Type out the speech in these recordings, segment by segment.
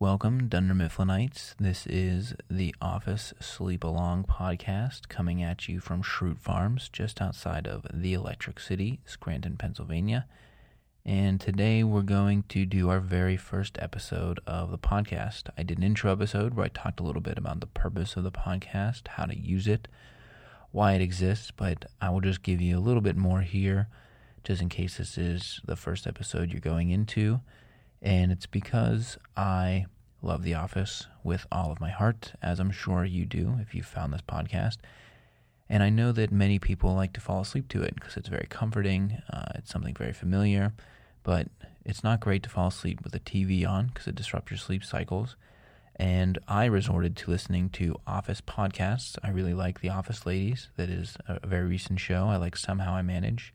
Welcome, Dunder Mifflinites. This is the Office Sleep Along podcast coming at you from Schrute Farms, just outside of the Electric City, Scranton, Pennsylvania. And today we're going to do our very first episode of the podcast. I did an intro episode where I talked a little bit about the purpose of the podcast, how to use it, why it exists, but I will just give you a little bit more here, just in case this is the first episode you're going into and it's because I love The Office with all of my heart, as I'm sure you do if you've found this podcast. And I know that many people like to fall asleep to it because it's very comforting, uh, it's something very familiar, but it's not great to fall asleep with the TV on because it disrupts your sleep cycles. And I resorted to listening to Office podcasts. I really like The Office Ladies. That is a very recent show. I like Somehow I Manage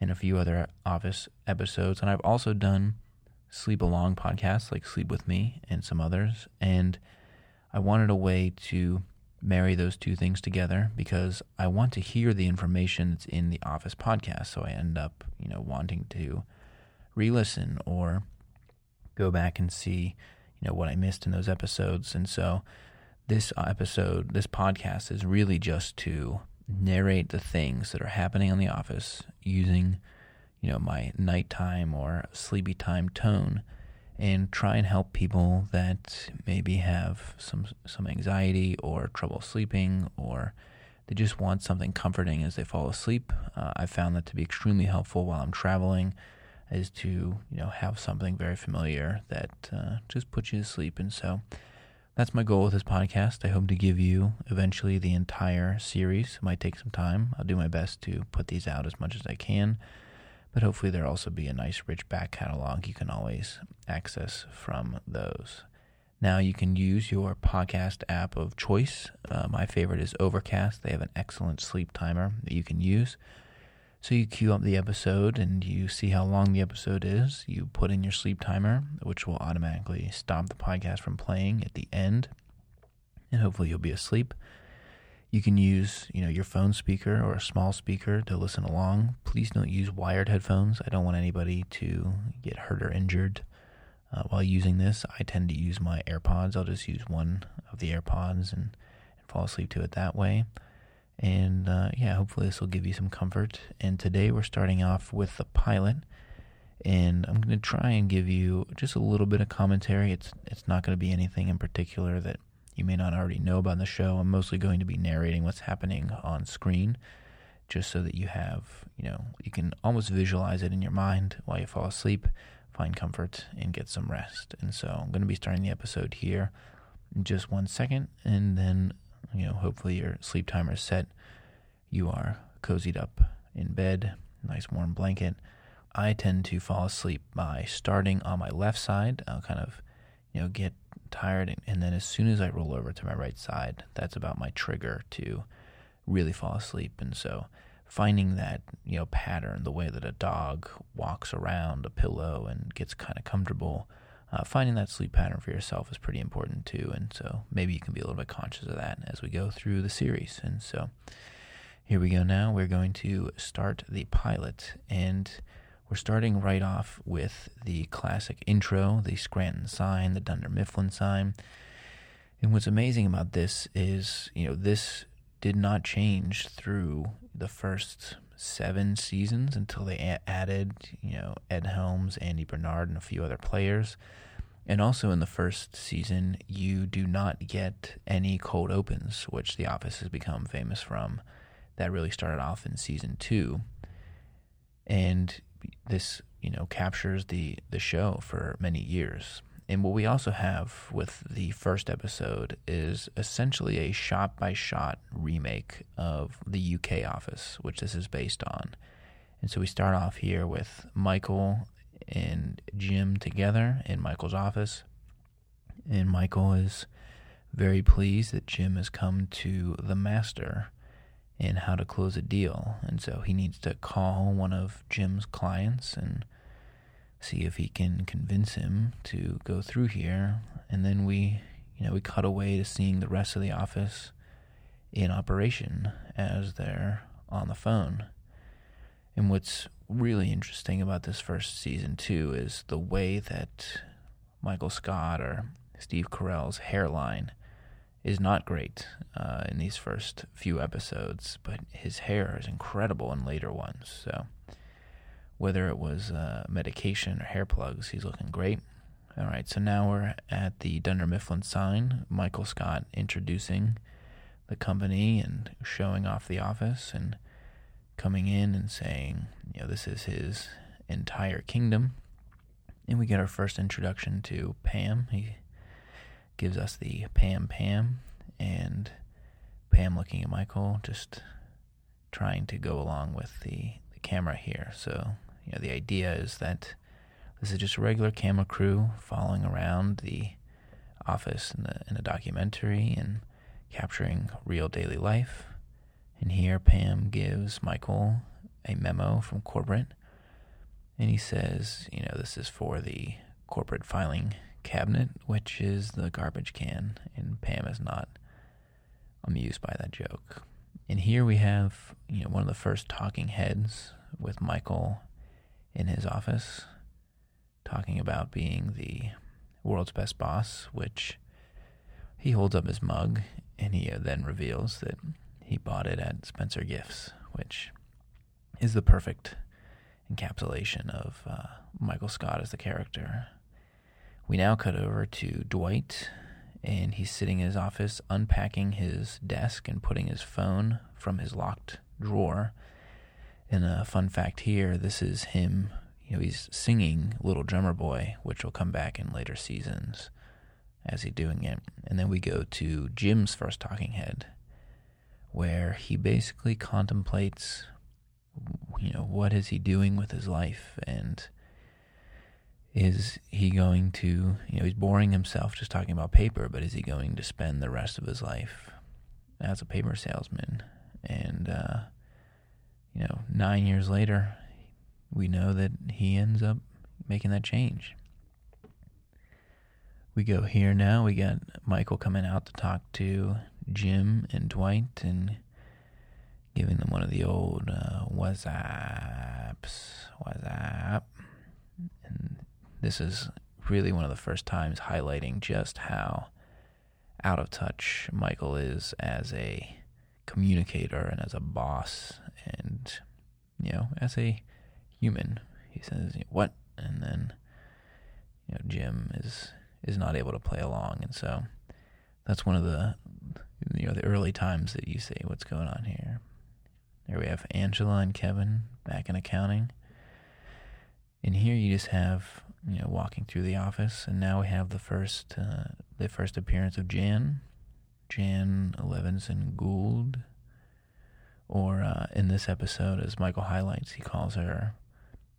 and a few other Office episodes. And I've also done sleep along podcasts like Sleep With Me and some others. And I wanted a way to marry those two things together because I want to hear the information that's in the Office podcast. So I end up, you know, wanting to re listen or go back and see, you know, what I missed in those episodes. And so this episode, this podcast is really just to narrate the things that are happening on The Office using you know, my nighttime or sleepy time tone and try and help people that maybe have some some anxiety or trouble sleeping or they just want something comforting as they fall asleep. Uh, I found that to be extremely helpful while I'm traveling, is to you know have something very familiar that uh, just puts you to sleep. And so that's my goal with this podcast. I hope to give you eventually the entire series. It might take some time. I'll do my best to put these out as much as I can but hopefully there'll also be a nice rich back catalog you can always access from those. Now you can use your podcast app of choice. Uh, my favorite is Overcast. They have an excellent sleep timer that you can use. So you queue up the episode and you see how long the episode is. You put in your sleep timer, which will automatically stop the podcast from playing at the end. And hopefully you'll be asleep. You can use, you know, your phone speaker or a small speaker to listen along. Please don't use wired headphones. I don't want anybody to get hurt or injured uh, while using this. I tend to use my AirPods. I'll just use one of the AirPods and, and fall asleep to it that way. And uh, yeah, hopefully this will give you some comfort. And today we're starting off with the pilot, and I'm going to try and give you just a little bit of commentary. It's it's not going to be anything in particular that you may not already know about the show. I'm mostly going to be narrating what's happening on screen just so that you have, you know, you can almost visualize it in your mind while you fall asleep, find comfort, and get some rest. And so I'm going to be starting the episode here in just one second, and then, you know, hopefully your sleep timer is set. You are cozied up in bed, nice warm blanket. I tend to fall asleep by starting on my left side. I'll kind of, you know, get tired. And, then as soon as I roll over to my right side, that's about my trigger to really fall asleep. And so finding that, you know, pattern, the way that a dog walks around a pillow and gets kind of comfortable, uh, finding that sleep pattern for yourself is pretty important too. And so maybe you can be a little bit conscious of that as we go through the series. And so here we go now. We're going to start the pilot. And we're starting right off with the classic intro, the Scranton sign, the Dunder Mifflin sign. And what's amazing about this is, you know, this did not change through the first seven seasons until they added, you know, Ed Helms, Andy Bernard, and a few other players. And also in the first season, you do not get any cold opens, which The Office has become famous from. That really started off in season two. And this you know captures the the show for many years. And what we also have with the first episode is essentially a shot by shot remake of the UK office, which this is based on. And so we start off here with Michael and Jim together in Michael's office. And Michael is very pleased that Jim has come to the master in how to close a deal. And so he needs to call one of Jim's clients and see if he can convince him to go through here. And then we, you know, we cut away to seeing the rest of the office in operation as they're on the phone. And what's really interesting about this first season, too, is the way that Michael Scott or Steve Carell's hairline is not great uh, in these first few episodes, but his hair is incredible in later ones. So, whether it was uh, medication or hair plugs, he's looking great. All right, so now we're at the Dunder Mifflin sign. Michael Scott introducing the company and showing off the office and coming in and saying, you know, this is his entire kingdom. And we get our first introduction to Pam. He gives us the Pam Pam, and Pam looking at Michael, just trying to go along with the, the camera here. So, you know, the idea is that this is just a regular camera crew following around the office in the in the documentary and capturing real daily life. And here Pam gives Michael a memo from corporate and he says, you know, this is for the corporate filing cabinet, which is the garbage can. And Pam is not amused by that joke. And here we have, you know, one of the first talking heads with Michael in his office talking about being the world's best boss, which he holds up his mug and he uh, then reveals that he bought it at Spencer Gifts, which is the perfect encapsulation of uh, Michael Scott as the character. We now cut over to Dwight, and he's sitting in his office unpacking his desk and putting his phone from his locked drawer. And a fun fact here this is him, you know, he's singing Little Drummer Boy, which will come back in later seasons as he's doing it. And then we go to Jim's first talking head, where he basically contemplates you know, what is he doing with his life? And is he going to, you know, he's boring himself just talking about paper, but is he going to spend the rest of his life as a paper salesman? And, uh, you know, nine years later, we know that he ends up making that change. We go here now. We got Michael coming out to talk to Jim and Dwight, and giving them one of the old uh, Wassups, Wassup. And this is really one of the first times highlighting just how out of touch Michael is as a communicator and as a boss and, you know, as a human. He says, what? And then, you know, Jim is is not able to play along. And so that's one of the, you know, the early times that you say, what's going on here? There we have Angela and Kevin back in accounting. And here you just have, you know, walking through the office, and now we have the first, uh, the first appearance of Jan, Jan Levinson Gould, or uh, in this episode, as Michael highlights, he calls her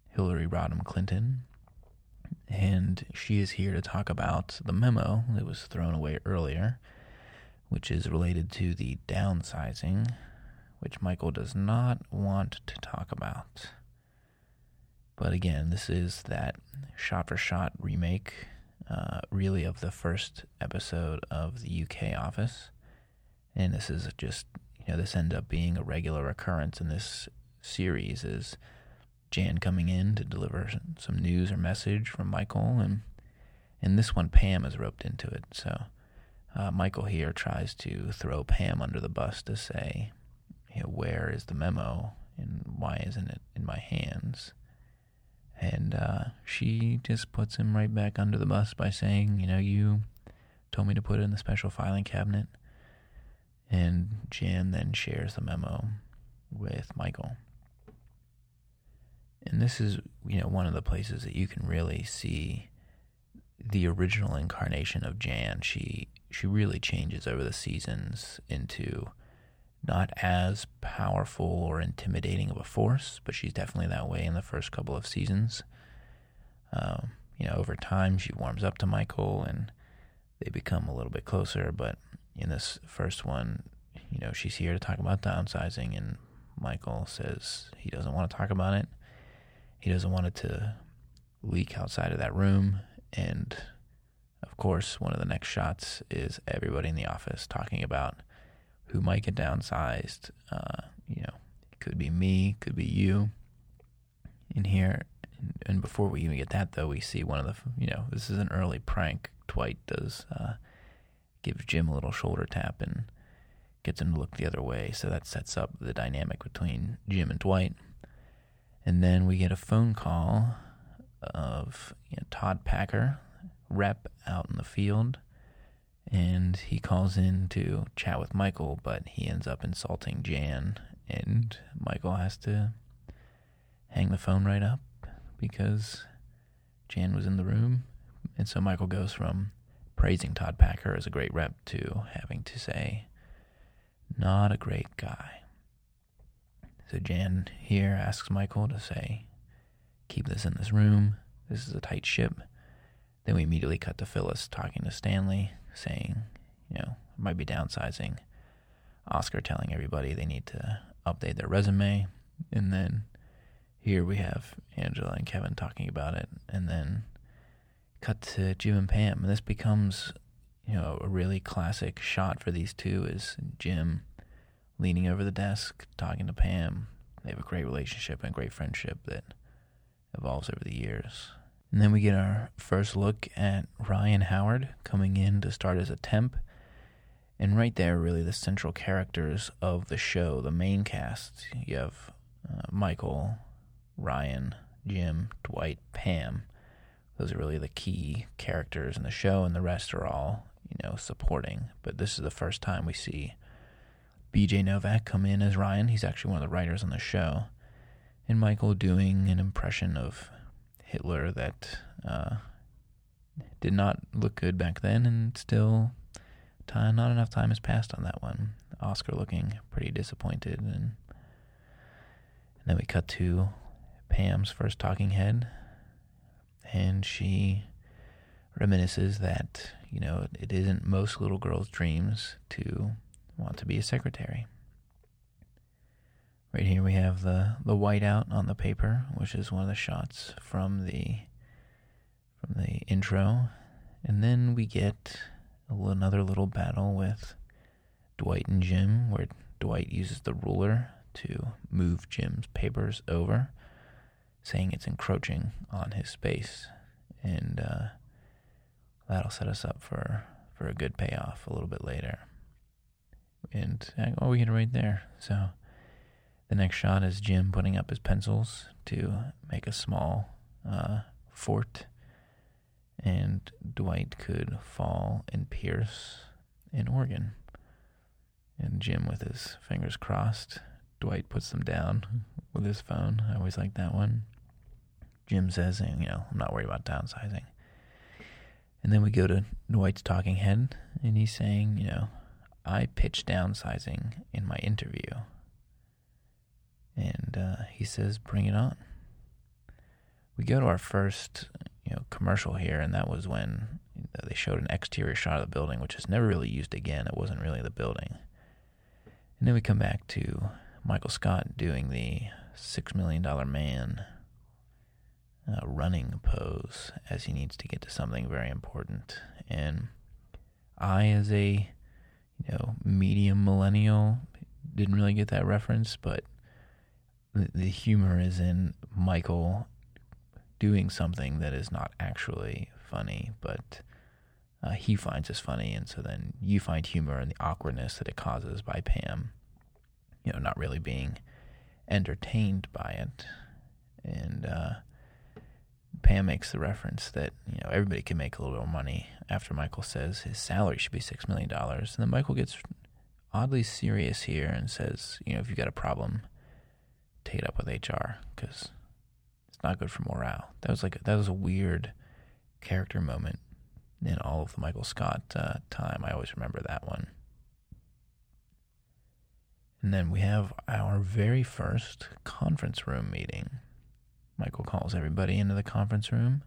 Hillary Rodham Clinton, and she is here to talk about the memo that was thrown away earlier, which is related to the downsizing which Michael does not want to talk about. But again, this is that shot for shot remake, uh, really, of the first episode of the UK Office. And this is just, you know, this ends up being a regular occurrence in this series is Jan coming in to deliver some news or message from Michael. And in this one, Pam is roped into it. So uh, Michael here tries to throw Pam under the bus to say, you know, where is the memo and why isn't it in my hands? And uh, she just puts him right back under the bus by saying, you know, you told me to put it in the special filing cabinet. And Jan then shares the memo with Michael. And this is, you know, one of the places that you can really see the original incarnation of Jan. She she really changes over the seasons into not as powerful or intimidating of a force, but she's definitely that way in the first couple of seasons. Um, you know, over time, she warms up to Michael and they become a little bit closer. But in this first one, you know, she's here to talk about downsizing, and Michael says he doesn't want to talk about it. He doesn't want it to leak outside of that room. And of course, one of the next shots is everybody in the office talking about who might get downsized. Uh, you know, could be me, could be you. In here, and before we even get that, though, we see one of the, you know, this is an early prank Dwight does uh, gives Jim a little shoulder tap and gets him to look the other way. So that sets up the dynamic between Jim and Dwight. And then we get a phone call of you know, Todd Packer, rep out in the field, and he calls in to chat with Michael, but he ends up insulting Jan, and Michael has to hang the phone right up because Jan was in the room. And so Michael goes from praising Todd Packer as a great rep to having to say, not a great guy. So Jan here asks Michael to say, keep this in this room. This is a tight ship. Then we immediately cut to Phyllis talking to Stanley, saying, you know, might be downsizing. Oscar telling everybody they need to update their resume. And then here we have Angela and Kevin talking about it. And then cut to Jim and Pam. And this becomes, you know, a really classic shot for these two is Jim leaning over the desk, talking to Pam. They have a great relationship and great friendship that evolves over the years. And then we get our first look at Ryan Howard coming in to start as a temp. And right there, really, the central characters of the show, the main cast. You have uh, Michael, Ryan, Jim, Dwight, Pam. Those are really the key characters in the show, and the rest are all, you know, supporting. But this is the first time we see BJ Novak come in as Ryan. He's actually one of the writers on the show. And Michael doing an impression of Hitler that uh, did not look good back then, and still time, not enough time has passed on that one. Oscar looking pretty disappointed, and, and then we cut to Pam's first talking head, and she reminisces that you know it isn't most little girls' dreams to want to be a secretary. Right here we have the the whiteout on the paper, which is one of the shots from the from the intro, and then we get another little battle with Dwight and Jim, where Dwight uses the ruler to move Jim's papers over, saying it's encroaching on his space, and uh, that'll set us up for for a good payoff a little bit later. And oh, we get it right there. So the next shot is Jim putting up his pencils to make a small uh, fort, and Dwight could fall and pierce an organ. And Jim, with his fingers crossed, Dwight puts them down with his phone. I always like that one. Jim says, you know, I'm not worried about downsizing. And then we go to Dwight's talking head, and he's saying, you know, I pitched downsizing in my interview. And uh, he says, bring it on. We go to our first you know, commercial here, and that was when they showed an exterior shot of the building, which is never really used again. It wasn't really the building. And then we come back to Michael Scott doing the Six Million Dollar Man uh, running pose as he needs to get to something very important. And I, as a you know, medium millennial. Didn't really get that reference, but the, humor is in Michael doing something that is not actually funny, but uh, he finds this funny, and so then you find humor in the awkwardness that it causes by Pam, you know, not really being entertained by it, and uh, Pam makes the reference that you know everybody can make a little money after Michael says his salary should be six million dollars, and then Michael gets oddly serious here and says, you know, if you've got a problem, take it up with HR because it's not good for morale. That was like that was a weird character moment in all of the Michael Scott uh, time. I always remember that one. And then we have our very first conference room meeting. Michael calls everybody into the conference room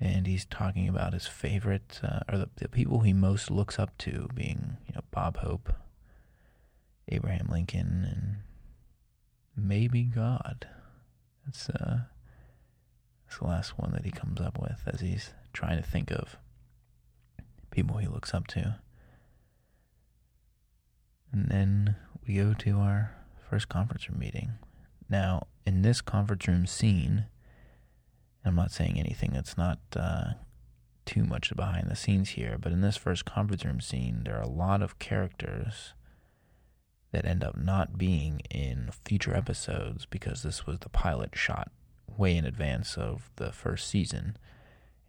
and he's talking about his favorite uh, or the, the, people he most looks up to being you know Bob Hope, Abraham Lincoln, and maybe God. That's uh, that's the last one that he comes up with as he's trying to think of people he looks up to. And then we go to our first conference room meeting. Now, in this conference room scene, I'm not saying anything that's not uh, too much behind the scenes here, but in this first conference room scene, there are a lot of characters that end up not being in future episodes because this was the pilot shot way in advance of the first season.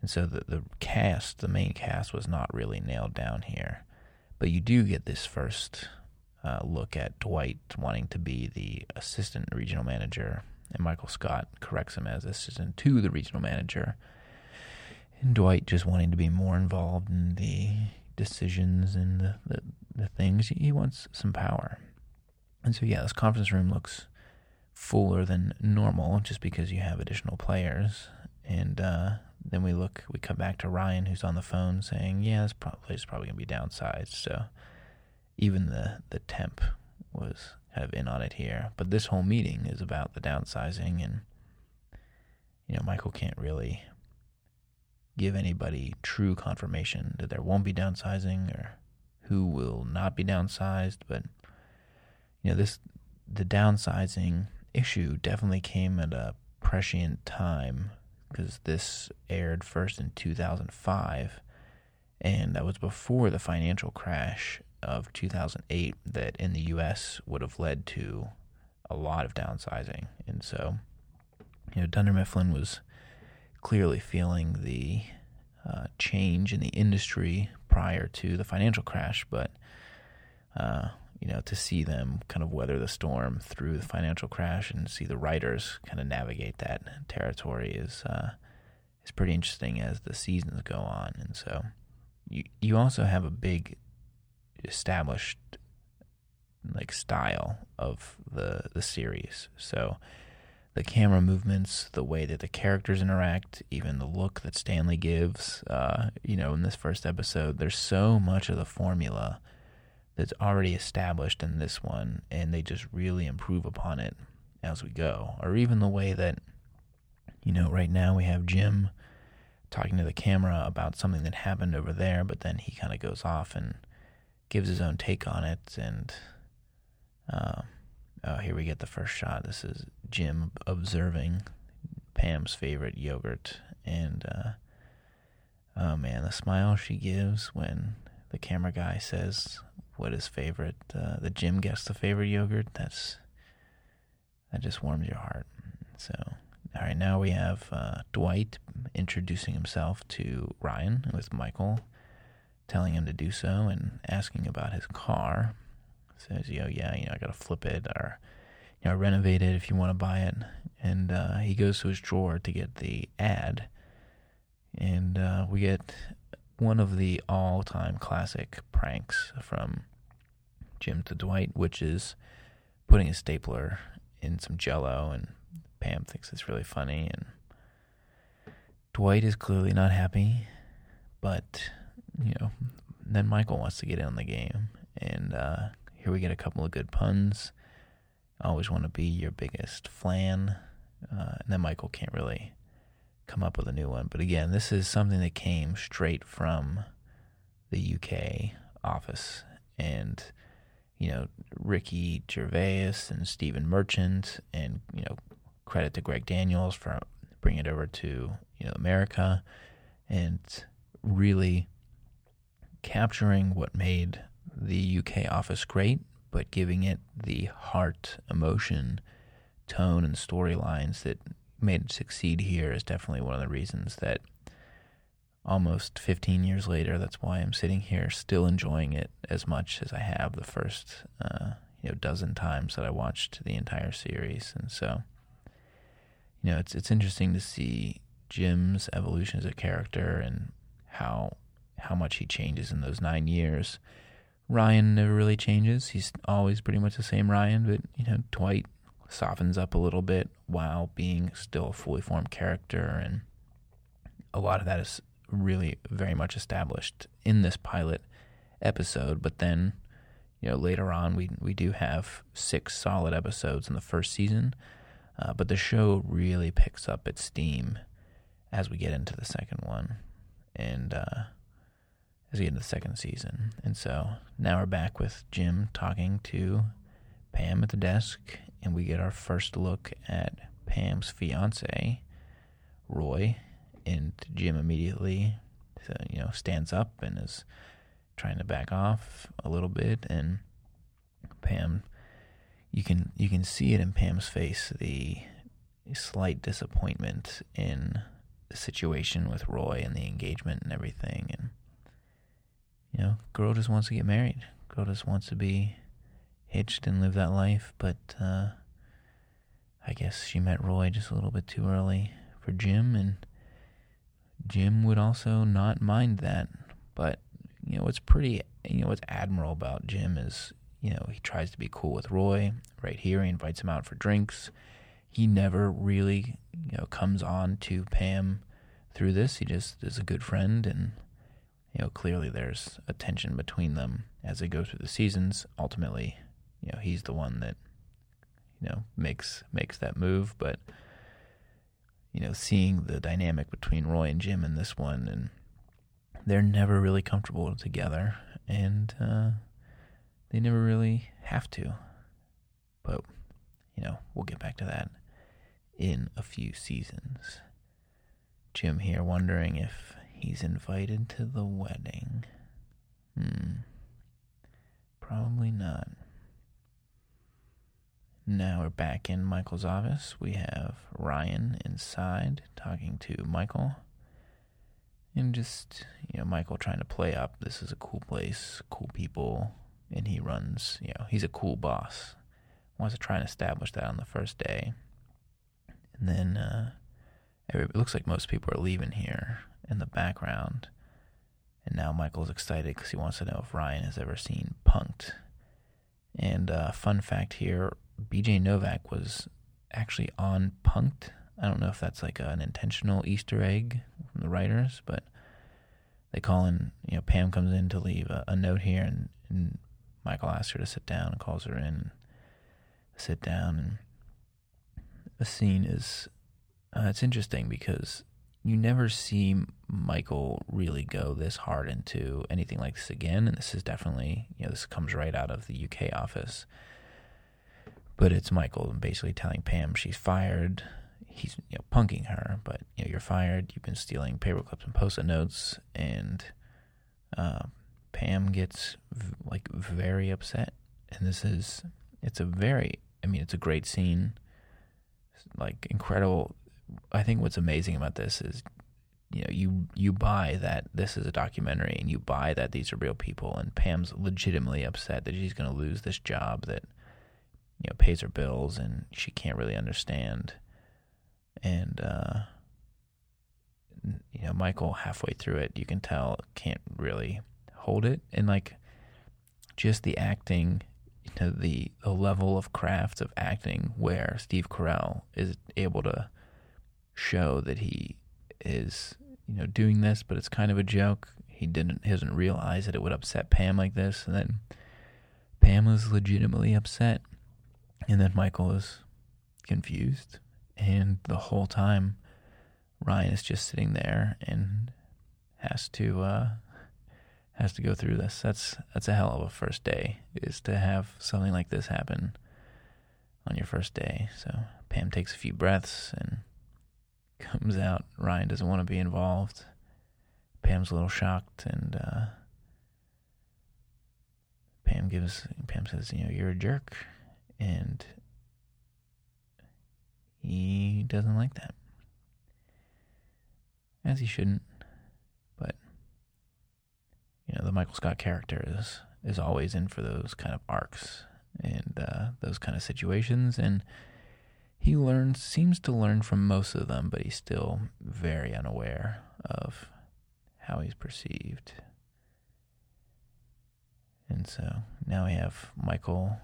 And so the, the cast, the main cast, was not really nailed down here. But you do get this first uh, look at Dwight wanting to be the assistant regional manager, and Michael Scott corrects him as assistant to the regional manager. And Dwight just wanting to be more involved in the decisions and the, the, the things. He wants some power. And so, yeah, this conference room looks fuller than normal just because you have additional players. And uh, then we look, we come back to Ryan, who's on the phone saying, "Yeah, this place is probably going to be downsized." So even the the temp was kind of in on it here. But this whole meeting is about the downsizing, and you know, Michael can't really give anybody true confirmation that there won't be downsizing or who will not be downsized. But you know, this the downsizing issue definitely came at a prescient time because this aired first in 2005 and that was before the financial crash of 2008 that in the US would have led to a lot of downsizing. And so you know Dunder Mifflin was clearly feeling the uh, change in the industry prior to the financial crash but uh, you know, to see them kind of weather the storm through the financial crash and see the writers kind of navigate that territory is uh, is pretty interesting as the seasons go on. And so you you also have a big established like style of the the series. So the camera movements, the way that the characters interact, even the look that Stanley gives, uh, you know, in this first episode, there's so much of the formula that's already established in this one, and they just really improve upon it as we go. Or even the way that, you know, right now we have Jim talking to the camera about something that happened over there, but then he kind of goes off and gives his own take on it. And uh, oh, here we get the first shot. This is Jim observing Pam's favorite yogurt, and uh, oh man, the smile she gives when the camera guy says what his favorite uh, the Jim guess the favorite yogurt. That's that just warms your heart. So all right, now we have uh, Dwight introducing himself to Ryan with Michael, telling him to do so and asking about his car. Says, "Yo, yeah, you know, I gotta flip it or you know, renovate it if you want to buy it." And uh, he goes to his drawer to get the ad, and uh, we get one of the all-time classic pranks from Jim to Dwight, which is putting a stapler in some jello, and Pam thinks it's really funny, and Dwight is clearly not happy, but you know, then Michael wants to get in on the game, and uh, here we get a couple of good puns. always want to be your biggest flan, uh, and then Michael can't really come up with a new one. But again, this is something that came straight from the UK office. And, you know, Ricky Gervais and Stephen Merchant, and, you know, credit to Greg Daniels for bringing it over to, you know, America and really capturing what made the UK office great, but giving it the heart, emotion, tone, and storylines that made it succeed here is definitely one of the reasons that almost 15 years later, that's why I'm sitting here still enjoying it as much as I have the first uh, you know dozen times that I watched the entire series. And so, you know, it's it's interesting to see Jim's evolution as a character and how how much he changes in those nine years. Ryan never really changes. He's always pretty much the same Ryan, but you know, Dwight softens up a little bit while being still a fully formed character. And a lot of that is really very much established in this pilot episode. But then, you know, later on, we, we do have six solid episodes in the first season. Uh, but the show really picks up its steam as we get into the second one. And, uh, as we get into the second season. And so now we're back with Jim talking to Pam at the desk, and we get our first look at Pam's fiance, Roy, and Jim immediately you know, stands up and is trying to back off a little bit, and Pam, you can you can see it in Pam's face the slight disappointment in the situation with Roy and the engagement and everything, and you know, girl just wants to get married. Girl just wants to be hitched and live that life, but uh, I guess she met Roy just a little bit too early for Jim, and Jim would also not mind that. But you know, what's pretty, you know, what's admirable about Jim is, you know, he tries to be cool with Roy. Right here, he invites him out for drinks. He never really, you know, comes on to Pam through this. He just is a good friend, and you know, clearly there's a tension between them as they go through the seasons. Ultimately, you know, he's the one that, you know, makes makes that move. But you know, seeing the dynamic between Roy and Jim in this one, and they're never really comfortable together, and uh, they never really have to. But you know, we'll get back to that in a few seasons. Jim here wondering if he's invited to the wedding. Hmm. Probably not. Now we're back in Michael's office. We have Ryan inside talking to Michael. And just, you know, Michael trying to play up this is a cool place, cool people, and he runs, you know, he's a cool boss. Wants to try and establish that on the first day. And then uh, it looks like most people are leaving here in the background. And now Michael's excited because he wants to know if Ryan has ever seen Punk'd. And uh, fun fact here BJ Novak was actually on Punk'd. I don't know if that's like an intentional Easter egg from the writers, but they call in, you know, Pam comes in to leave a, a note here, and, and, Michael asks her to sit down and calls her in, and sit down, and the scene is, uh, it's interesting because you never see Michael really go this hard into anything like this again, and this is definitely, you know, this comes right out of the UK office but it's Michael basically telling Pam she's fired. He's you know punking her, but you know you're fired. You've been stealing paper clips and post-it notes, and uh, Pam gets v- like very upset. And this is it's a very I mean it's a great scene, like incredible. I think what's amazing about this is you know you you buy that this is a documentary and you buy that these are real people and Pam's legitimately upset that she's going to lose this job that you know pays her bills and she can't really understand. And uh you know michael halfway through it you can tell can't really hold it. And like just the acting you know the, the level of craft of acting where steve carell is able to show that he is you know doing this but it's kind of a joke. He didn't he doesn't realize that it would upset pam like this. And then pam was legitimately upset and then Michael is confused. And the whole time, Ryan is just sitting there and has to uh, has to go through this. That's that's a hell of a first day. Is to have something like this happen on your first day. So Pam takes a few breaths and comes out. Ryan doesn't want to be involved. Pam's a little shocked, and uh, Pam gives Pam says, "You know, you're a jerk." And he doesn't like that. As he shouldn't. But you know, the Michael Scott character is is always in for those kind of arcs and uh, those kind of situations and he learns seems to learn from most of them, but he's still very unaware of how he's perceived. And so now we have Michael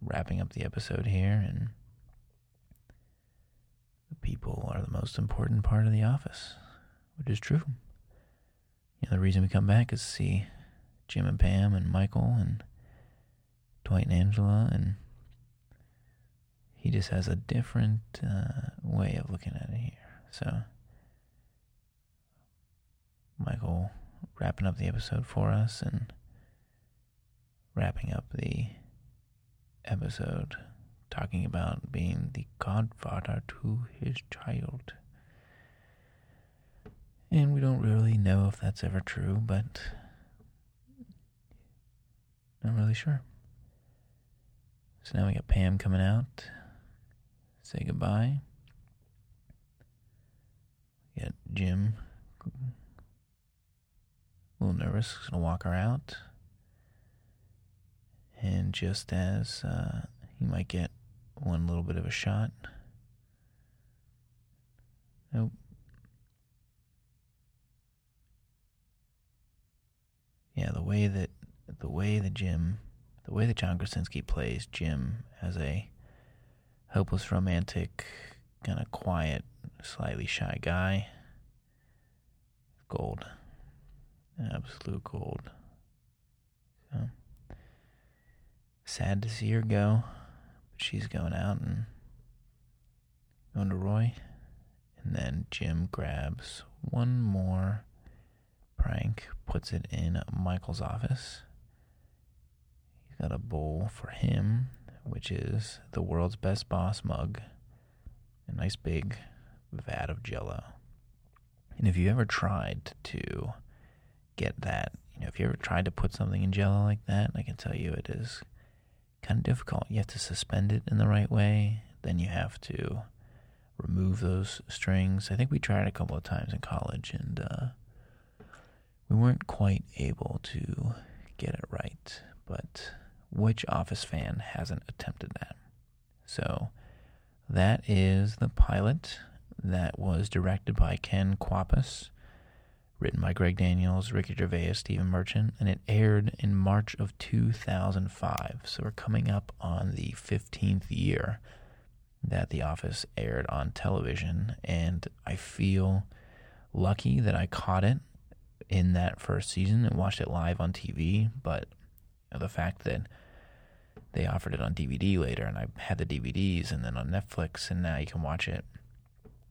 wrapping up the episode here, and the people are the most important part of the office, which is true. You know, the reason we come back is to see Jim and Pam and Michael and Dwight and Angela, and he just has a different uh, way of looking at it here. So, Michael wrapping up the episode for us and wrapping up the episode talking about being the godfather to his child. And we don't really know if that's ever true, but not really sure. So now we got Pam coming out. Say goodbye. We got Jim. A little nervous. Gonna walk her out. And just as uh, he might get one little bit of a shot. Nope. Yeah, the way that the way that Jim, the way that John Krasinski plays Jim as a hopeless romantic, kind of quiet, slightly shy guy. Gold. Absolute gold. So sad to see her go, but she's going out and going to Roy. And then Jim grabs one more prank, puts it in Michael's office. He's got a bowl for him, which is the world's best boss mug, a nice big vat of jello. And if you ever tried to get that, you know, if you ever tried to put something in jello like that, I can tell you it is kind of difficult. You have to suspend it in the right way, then you have to remove those strings. I think we tried a couple of times in college and uh, we weren't quite able to get it right. But which Office fan hasn't attempted that? So that is the pilot that was directed by Ken Kwapis, written by Greg Daniels, Ricky Gervais, Stephen Merchant, and it aired in March of 2005. So we're coming up on the 15th year that The Office aired on television, and I feel lucky that I caught it in that first season and watched it live on TV. But you know, the fact that they offered it on DVD later, and I had the DVDs, and then on Netflix, and now you can watch it.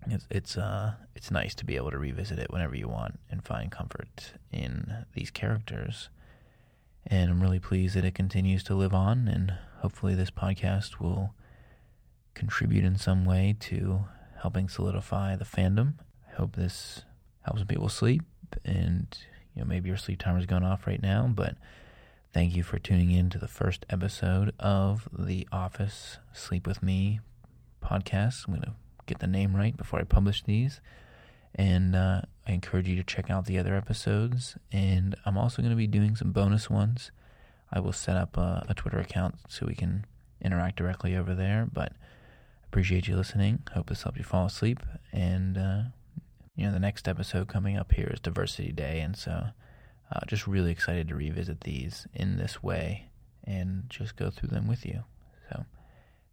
It's it's uh it's nice to be able to revisit it whenever you want and find comfort in these characters. And I'm really pleased that it continues to live on, and hopefully this podcast will contribute in some way to helping solidify the fandom. I hope this helps people sleep and you know maybe your sleep timer is going off right now, but thank you for tuning in to the first episode of the Office Sleep with Me podcast. I'm going to get the name right before I publish these. And uh, I encourage you to check out the other episodes. And I'm also going to be doing some bonus ones. I will set up a, a Twitter account so we can interact directly over there. But Appreciate you listening. Hope this helped you fall asleep. And, uh, you know, the next episode coming up here is Diversity Day. And so, uh, just really excited to revisit these in this way and just go through them with you. So,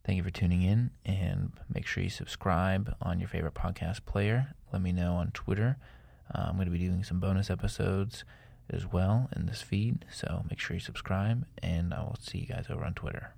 thank you for tuning in and make sure you subscribe on your favorite podcast player. Let me know on Twitter. Uh, I'm going to be doing some bonus episodes as well in this feed. So, make sure you subscribe, and I will see you guys over on Twitter.